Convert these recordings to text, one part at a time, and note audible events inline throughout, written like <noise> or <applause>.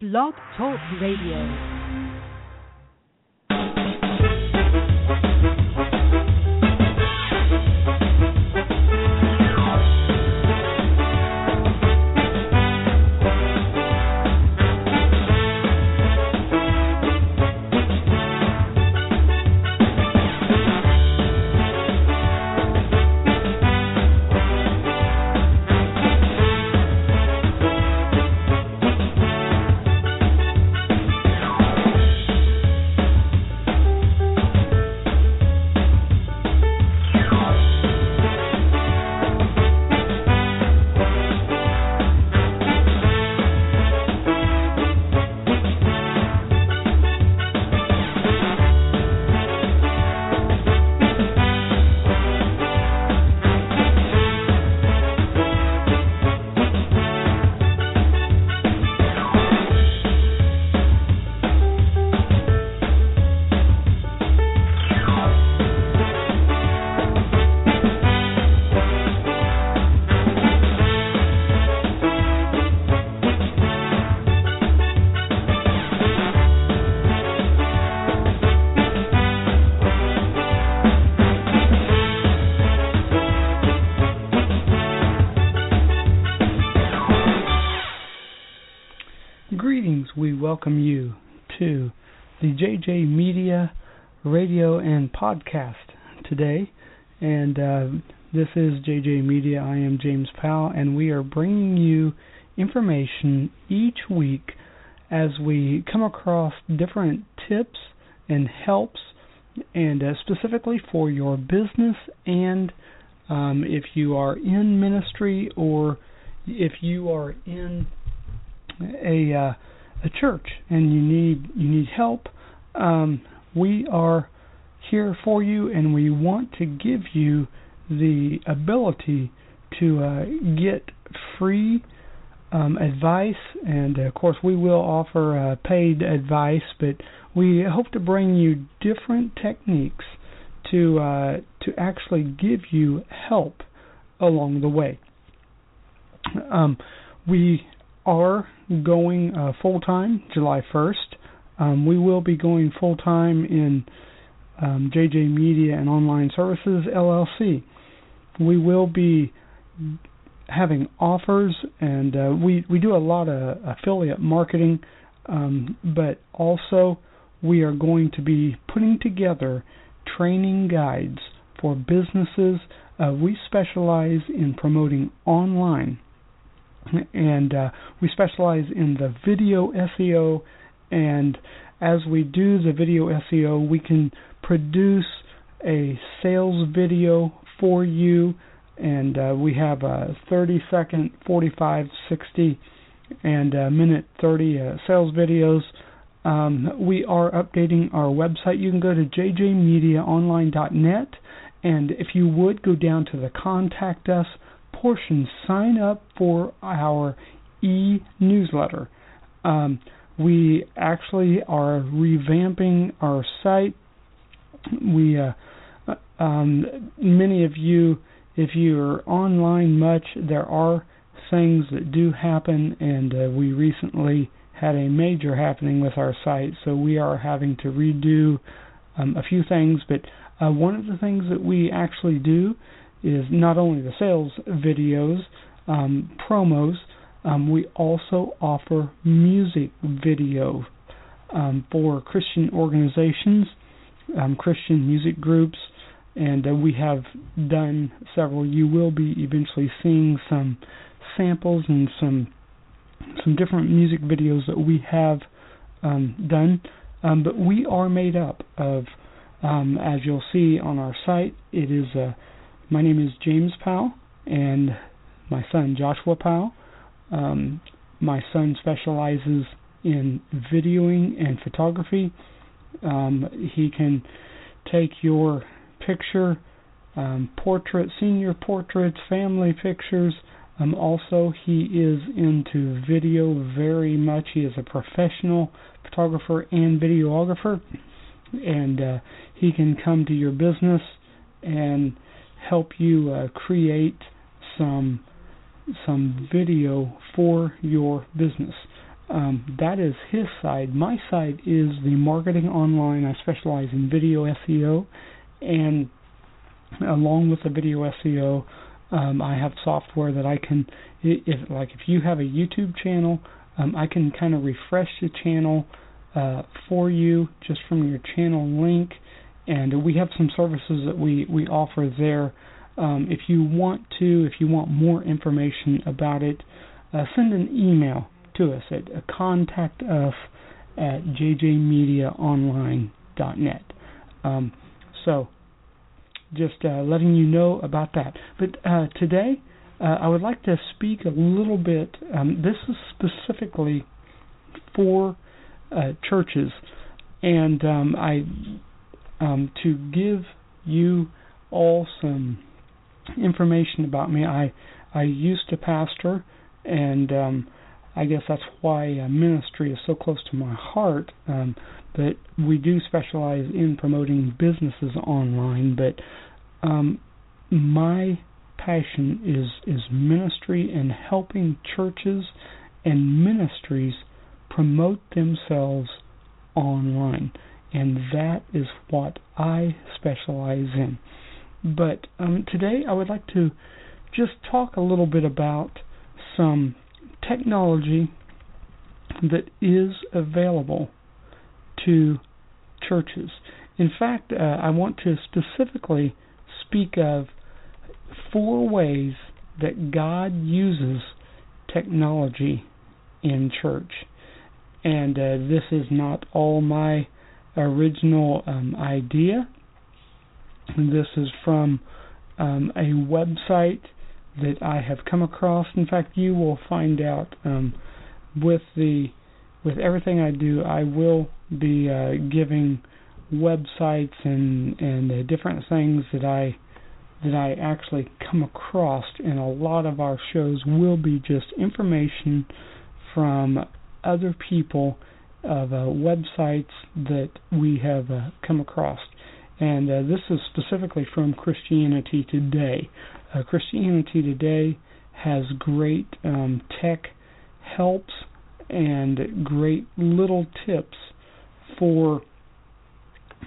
Blog Talk Radio. Welcome you to the JJ Media Radio and Podcast today. And uh, this is JJ Media. I am James Powell, and we are bringing you information each week as we come across different tips and helps, and uh, specifically for your business and um, if you are in ministry or if you are in a uh, a church and you need you need help, um, we are here for you, and we want to give you the ability to uh, get free um, advice, and of course we will offer uh, paid advice, but we hope to bring you different techniques to uh, to actually give you help along the way. Um, we are going uh, full time July 1st. Um, we will be going full time in um, JJ Media and Online Services LLC. We will be having offers, and uh, we we do a lot of affiliate marketing, um, but also we are going to be putting together training guides for businesses. Uh, we specialize in promoting online and uh, we specialize in the video SEO. And as we do the video SEO, we can produce a sales video for you. And uh, we have a 30 second, 45, 60, and a minute 30 uh, sales videos. Um, we are updating our website. You can go to jjmediaonline.net, and if you would go down to the contact us portion, sign up for our e newsletter. Um, we actually are revamping our site. We, uh, um, many of you, if you are online much, there are things that do happen, and uh, we recently had a major happening with our site, so we are having to redo um, a few things. But uh, one of the things that we actually do is not only the sales videos, um, promos, um, we also offer music video um, for Christian organizations, um, Christian music groups, and uh, we have done several. You will be eventually seeing some samples and some some different music videos that we have um, done. Um, but we are made up of, as you'll see on our site, it is a my name is James Powell, and my son Joshua Powell. Um, my son specializes in videoing and photography. Um, he can take your picture, um, portrait, senior portraits, family pictures. Um, also, he is into video very much. He is a professional photographer and videographer, and uh, he can come to your business and help you uh, create some some video for your business. Um, that is his side. My side is the marketing online. I specialize in video SEO, and along with the video SEO, um, I have software that I can, if like if you have a YouTube channel, um, I can kind of refresh the channel uh, for you just from your channel link, and we have some services that we we offer there. Um, if you want to, if you want more information about it, uh, send an email to us at uh, contact us at jjmediaonline.net. Um, so just uh, letting you know about that. But uh, today, uh, I would like to speak a little bit. Um, this is specifically for uh, churches, and um, I um, to give you all some information about me. I I used to pastor, and um, I guess that's why uh, ministry is so close to my heart. Um, but we do specialize in promoting businesses online. But um, my passion is is ministry and helping churches and ministries promote themselves online, and that is what I specialize in. But um, today I would like to just talk a little bit about some technology that is available to churches. In fact, uh, I want to specifically speak of four ways that God uses technology in church. And uh, this is not all my original um, idea. This is from um, a website that I have come across. In fact, you will find out um, with the with everything I do, I will be uh, giving websites and and uh, different things that I that I actually come across, and a lot of our shows will be just information from other people of uh, websites that we have uh, come across. And uh, this is specifically from Christianity Today. Christianity Today has great um, tech helps and great little tips for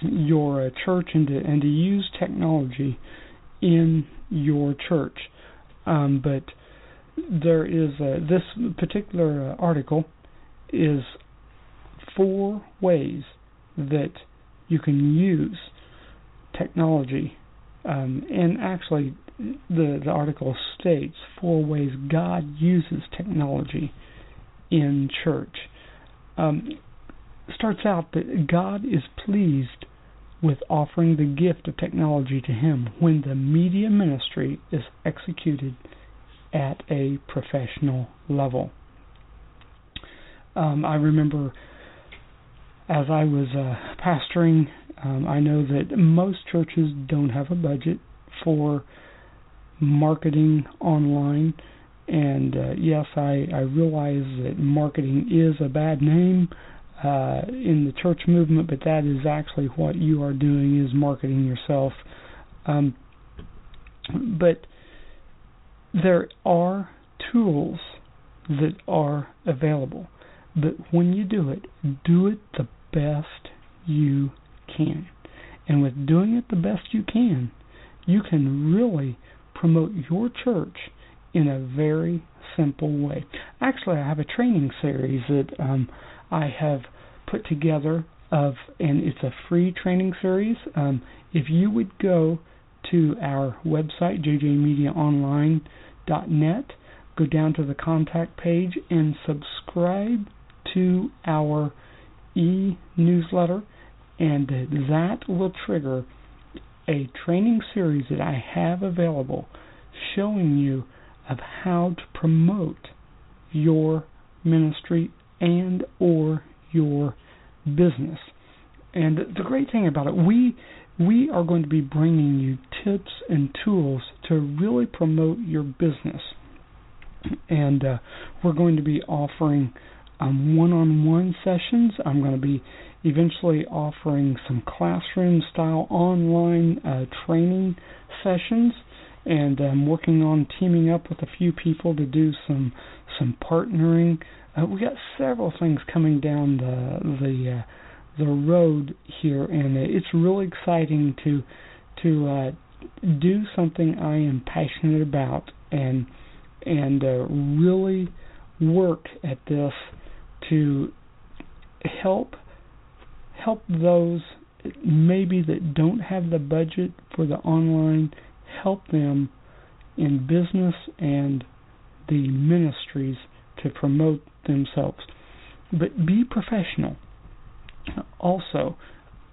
your church and to, and to use technology in your church. Um, but there is uh, this particular article is four ways that you can use technology, um, and actually the the article states four ways God uses technology in church. Um, starts out that God is pleased with offering the gift of technology to Him when the media ministry is executed at a professional level. Um, I remember as I was uh, pastoring, um, I know that most churches don't have a budget for marketing online. And uh, yes, I, I realize that marketing is a bad name uh, in the church movement, but that is actually what you are doing is marketing yourself. Um, but there are tools that are available. But when you do it, do it the best you can. And with doing it the best you can, you can really promote your church in a very simple way. Actually, I have a training series that um, I have put together of, and it's a free training series. Um, if you would go to our website, jjmediaonline.net, go down to the contact page and subscribe to our e-newsletter, and that will trigger a training series that I have available showing you of how to promote your ministry and or your business. And the great thing about it, we we are going to be bringing you tips and tools to really promote your business. And uh, we're going to be offering um, one-on-one sessions. I'm going to be eventually offering some classroom-style online uh, training sessions and I'm working on teaming up with a few people to do some some partnering. Uh, we got several things coming down the the uh, the road here, and it's really exciting to to uh, do something I am passionate about and and uh, really work at this to help help those maybe that don't have the budget for the online help them in business and the ministries to promote themselves but be professional also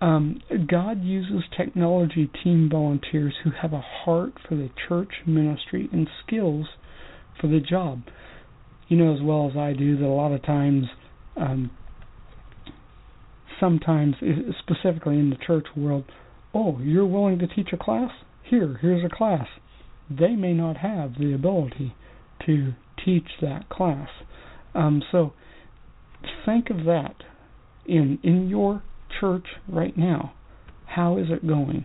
um, God uses technology team volunteers who have a heart for the church ministry and skills for the job. You know as well as I do that a lot of times, um, sometimes, specifically in the church world, oh, you're willing to teach a class? Here, here's a class. They may not have the ability to teach that class. Um, so think of that in in your church right now? How is it going?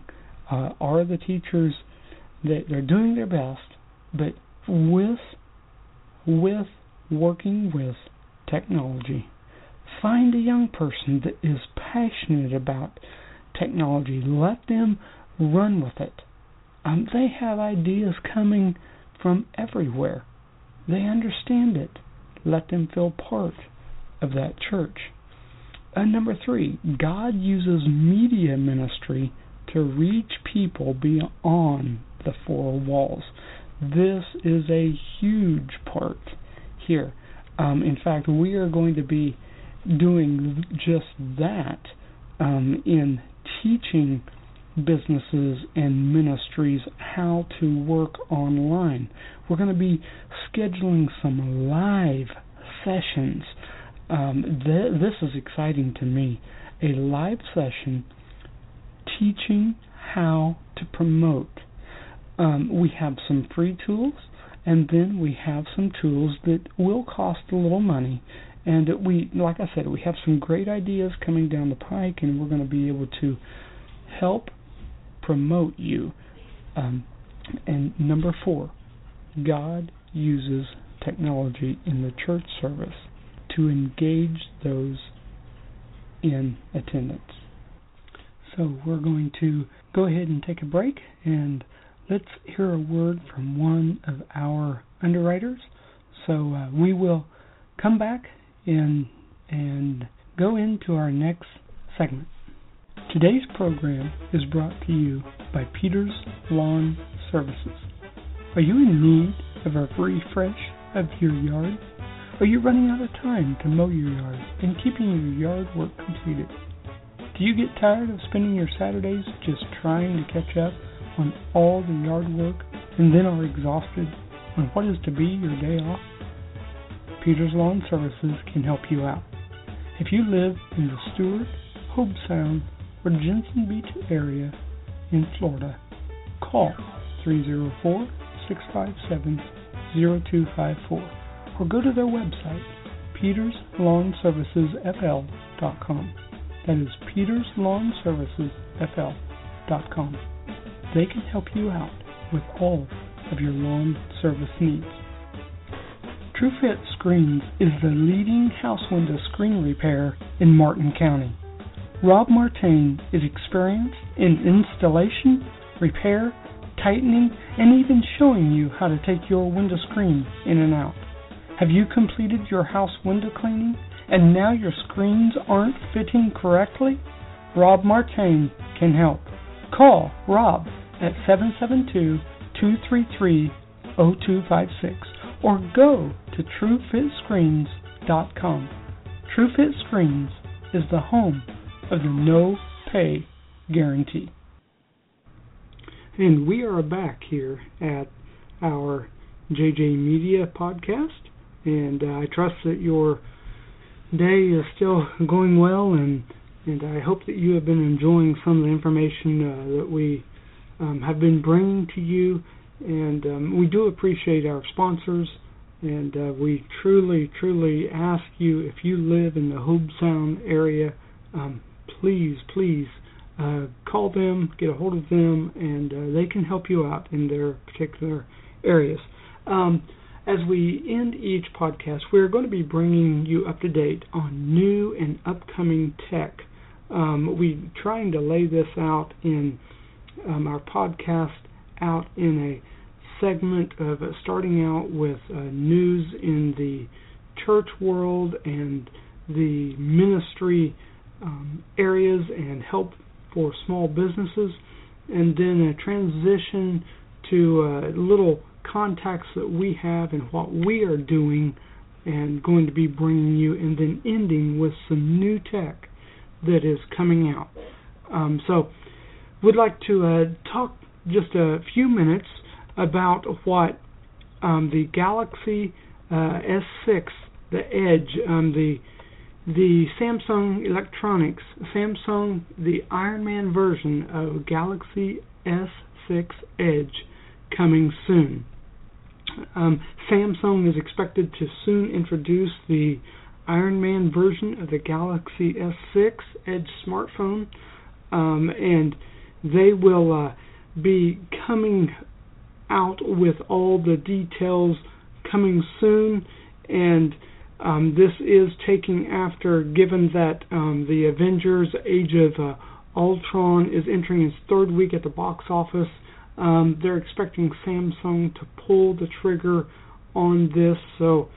Uh, are the teachers that they're doing their best, but with with working with technology? Find a young person that is passionate about technology. Let them run with it. Um, they have ideas coming from everywhere. They understand it. Let them feel part of that church. And number three, God uses media ministry to reach people beyond the four walls. This is a huge part here. Um, in fact, we are going to be doing just that um, in teaching businesses and ministries how to work online. We're going to be scheduling some live sessions um, th- this is exciting to me. A live session teaching how to promote. Um, we have some free tools, and then we have some tools that will cost a little money. And we, like I said, we have some great ideas coming down the pike, and we're going to be able to help promote you. Um, and number four, God uses technology in the church service to engage those in attendance. So we're going to go ahead and take a break and let's hear a word from one of our underwriters. So uh, we will come back in and go into our next segment. Today's program is brought to you by Peters Lawn Services. Are you in need of a refresh of your yard? Are you running out of time to mow your yard and keeping your yard work completed? Do you get tired of spending your Saturdays just trying to catch up on all the yard work and then are exhausted on what is to be your day off? Peters Lawn Services can help you out. If you live in the Stuart, Hobe Sound, or Jensen Beach area in Florida, call 304 657 0254 or go to their website, peterslawnservicesfl.com. That is peterslawnservicesfl.com. They can help you out with all of your lawn service needs. TruFit Screens is the leading house window screen repair in Martin County. Rob Martin is experienced in installation, repair, tightening, and even showing you how to take your window screen in and out. Have you completed your house window cleaning and now your screens aren't fitting correctly? Rob Martin can help. Call Rob at 772 233 0256 or go to TruFitScreens.com. TruFit Screens is the home of the no pay guarantee. And we are back here at our JJ Media podcast and uh, I trust that your day is still going well, and and I hope that you have been enjoying some of the information uh, that we um, have been bringing to you. And um, we do appreciate our sponsors, and uh, we truly, truly ask you if you live in the Hobe Sound area, um, please, please uh, call them, get a hold of them, and uh, they can help you out in their particular areas. Um, as we end each podcast, we're going to be bringing you up to date on new and upcoming tech. Um, we're trying to lay this out in um, our podcast out in a segment of uh, starting out with uh, news in the church world and the ministry um, areas and help for small businesses, and then a transition to uh, little contacts that we have and what we are doing and going to be bringing you, and then ending with some new tech that is coming out. Um, so, would like to uh, talk just a few minutes about what um, the Galaxy uh, S6, the Edge, um, the the Samsung Electronics, Samsung, the Iron Man version of Galaxy S6 Edge coming soon. Um, Samsung is expected to soon introduce the Iron Man version of the Galaxy S6 Edge smartphone, um, and they will uh, be coming out with all the details coming soon and um, this is taking after, given that um, the Avengers: Age of uh, Ultron is entering its third week at the box office. Um, they're expecting Samsung to pull the trigger on this, so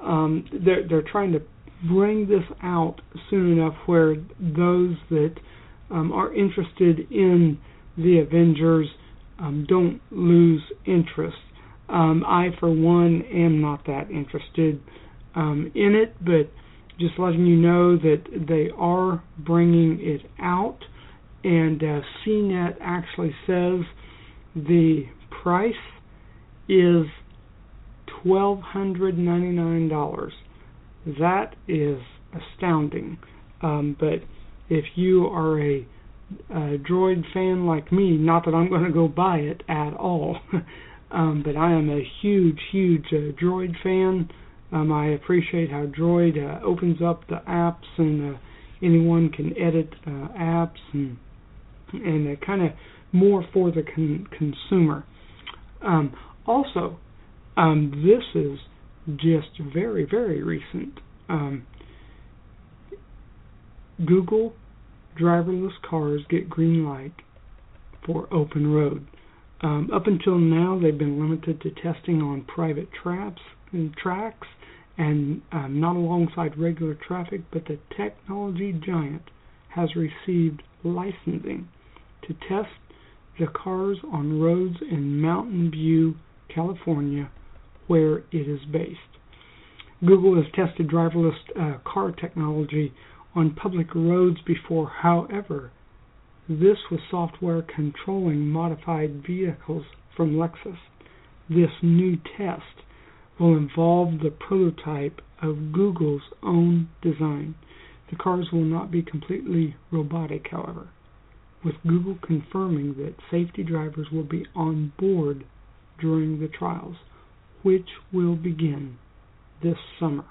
um, they're they're trying to bring this out soon enough where those that um, are interested in the Avengers um, don't lose interest. I, for one, am not that interested um, in it, but just letting you know that they are bringing it out. And uh, CNET actually says the price is $1,299. That is astounding. Um, but if you are a, a Droid fan like me, not that I'm going to go buy it at all, <laughs> um, but I am a huge, huge uh, Droid fan. Um, I appreciate how Droid uh, opens up the apps and uh, anyone can edit uh, apps and and uh, kind of more for the con- consumer. Um, also, um, this is just very very recent. Um, Google driverless cars get green light for open road. Um, up until now, they've been limited to testing on private traps and tracks and um, not alongside regular traffic, but the technology giant has received licensing to test the cars on roads in Mountain View, California, where it is based. Google has tested driverless uh, car technology on public roads before, however, this was software controlling modified vehicles from Lexus. This new test will involve the prototype of Google's own design. The cars will not be completely robotic, however, with Google confirming that safety drivers will be on board during the trials, which will begin this summer.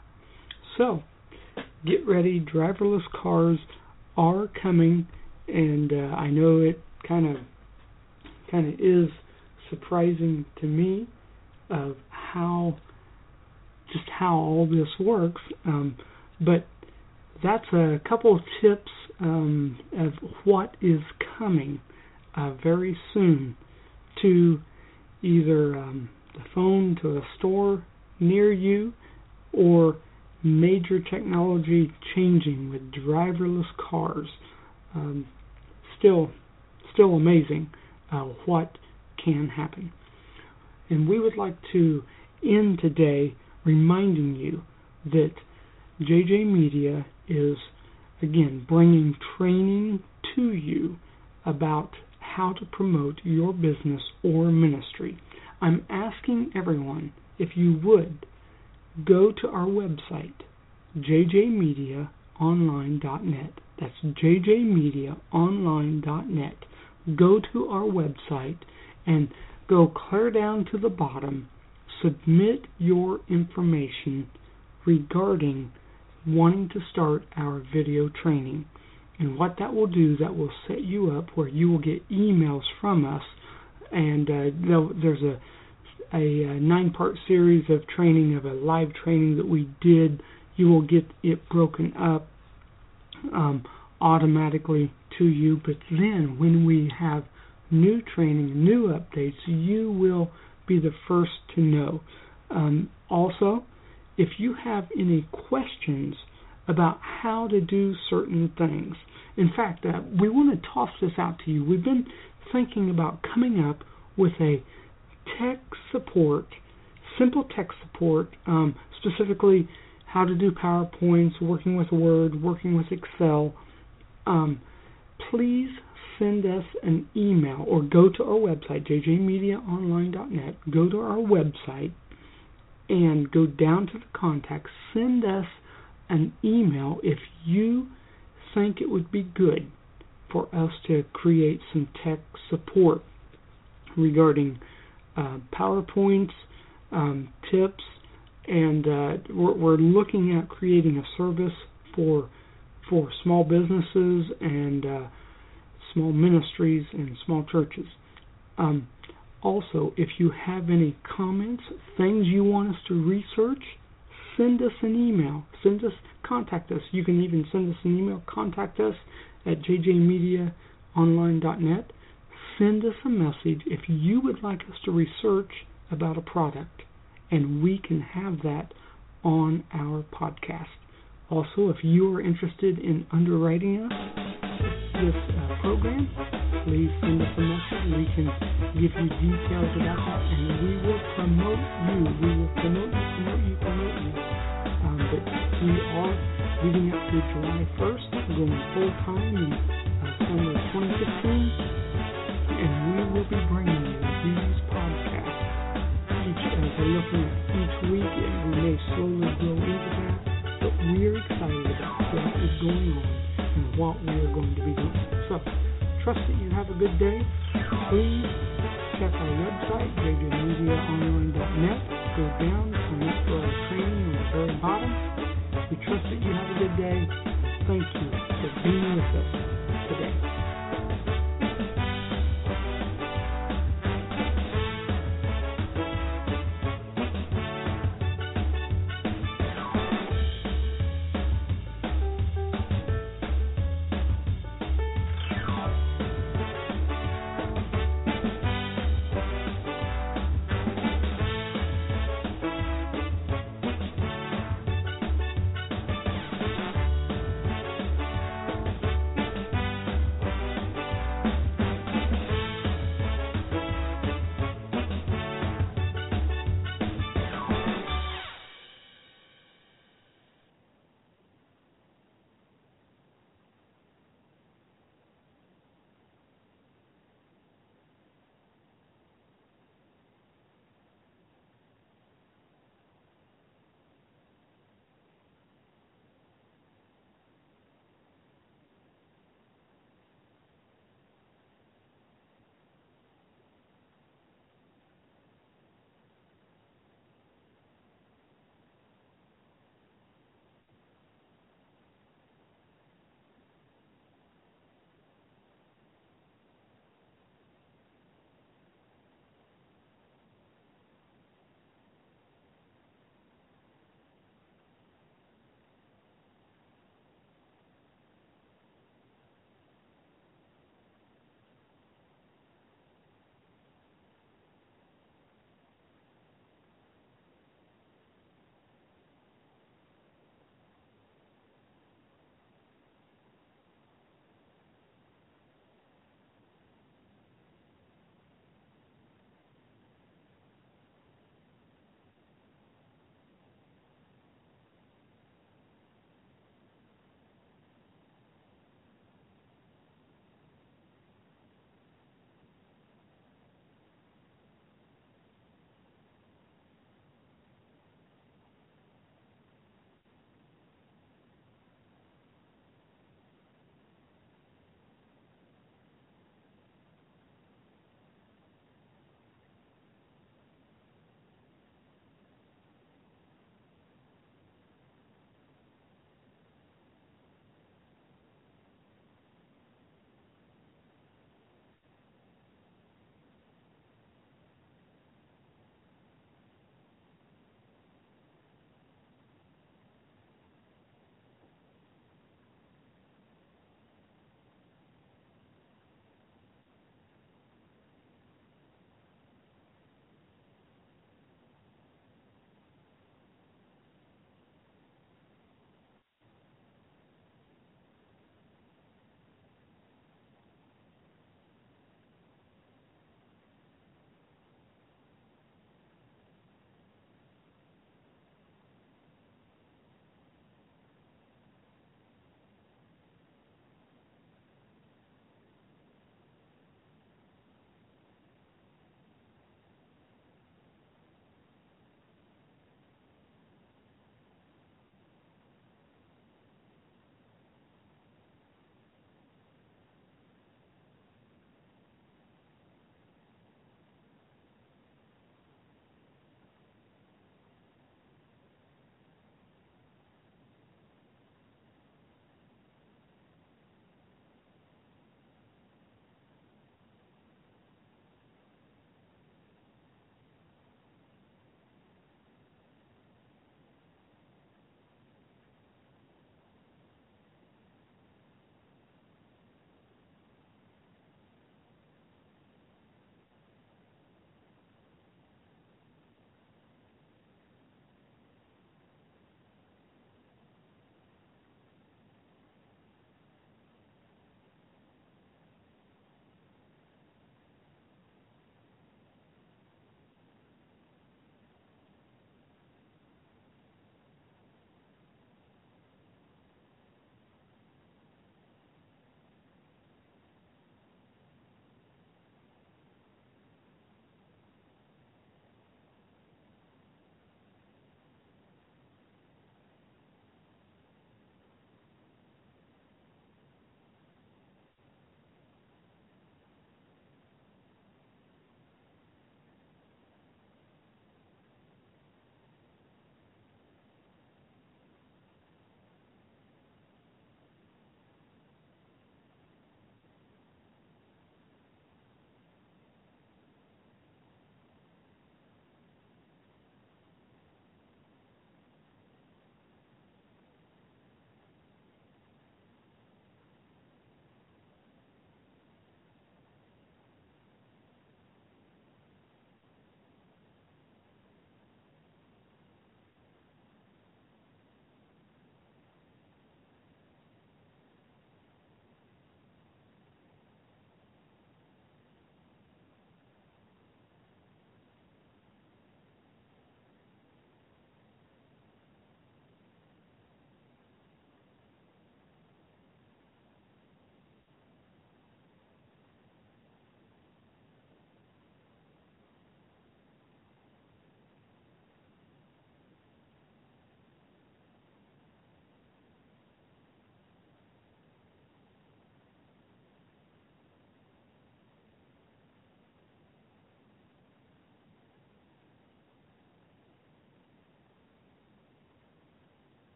So, get ready, driverless cars are coming, and uh, I know it kind of kind of is surprising to me of how just how all this works. Um, but that's a couple of tips um, of what is coming uh, very soon to either um, the phone to a store near you or major technology changing with driverless cars. Um, still, still amazing uh, what can happen. And we would like to end today reminding you that JJ Media is, again, bringing training to you about how to promote your business or ministry. I'm asking everyone if you would go to our website, jjmediaonline.net. That's jjmediaonline.net. Go to our website and go clear down to the bottom submit your information regarding wanting to start our video training. And what that will do, that will set you up where you will get emails from us, and uh, there's a a, a nine-part series of training of a live training that we did. You will get it broken up um, automatically to you, but then when we have new training, new updates, you will be the first to know. Um, also, if you have any questions about how to do certain things, in fact, uh, we want to toss this out to you. We've been thinking about coming up with a tech support, simple tech support, um, specifically how to do PowerPoints, working with Word, working with Excel. Um, please send us an email or go to our website, jjmediaonline.net. Go to our website and go down to the contacts. Send us an email if you think it would be good for us to create some tech support regarding uh, PowerPoints, um, tips, and uh, we're, we're, looking at creating a service for for small businesses and uh, small ministries and small churches. Um, also, if you have any comments, things you want us to research, send us an email. Send us, contact us. You can even send us an email. Contact us at jjmediaonline.net. Send us a message if you would like us to research about a product, and we can have that on our podcast. Also, if you are interested in underwriting us, this uh, program, please send us a message. We can give you details about that, and we will promote you. We will promote you, promote you, promote you. Um, but we are leading up to July 1st, going full time in uh, summer 2015, and we will be bringing you these podcasts. Each, as we're looking each week, and we may slowly grow into that, but we're excited about what is going on and what we are going to be doing. So, trust that you have a good day. Please check our website, jjmediaonline.net. Go down, to up for our training on the very bottom. We trust that you have a good day. Thank you for being with us.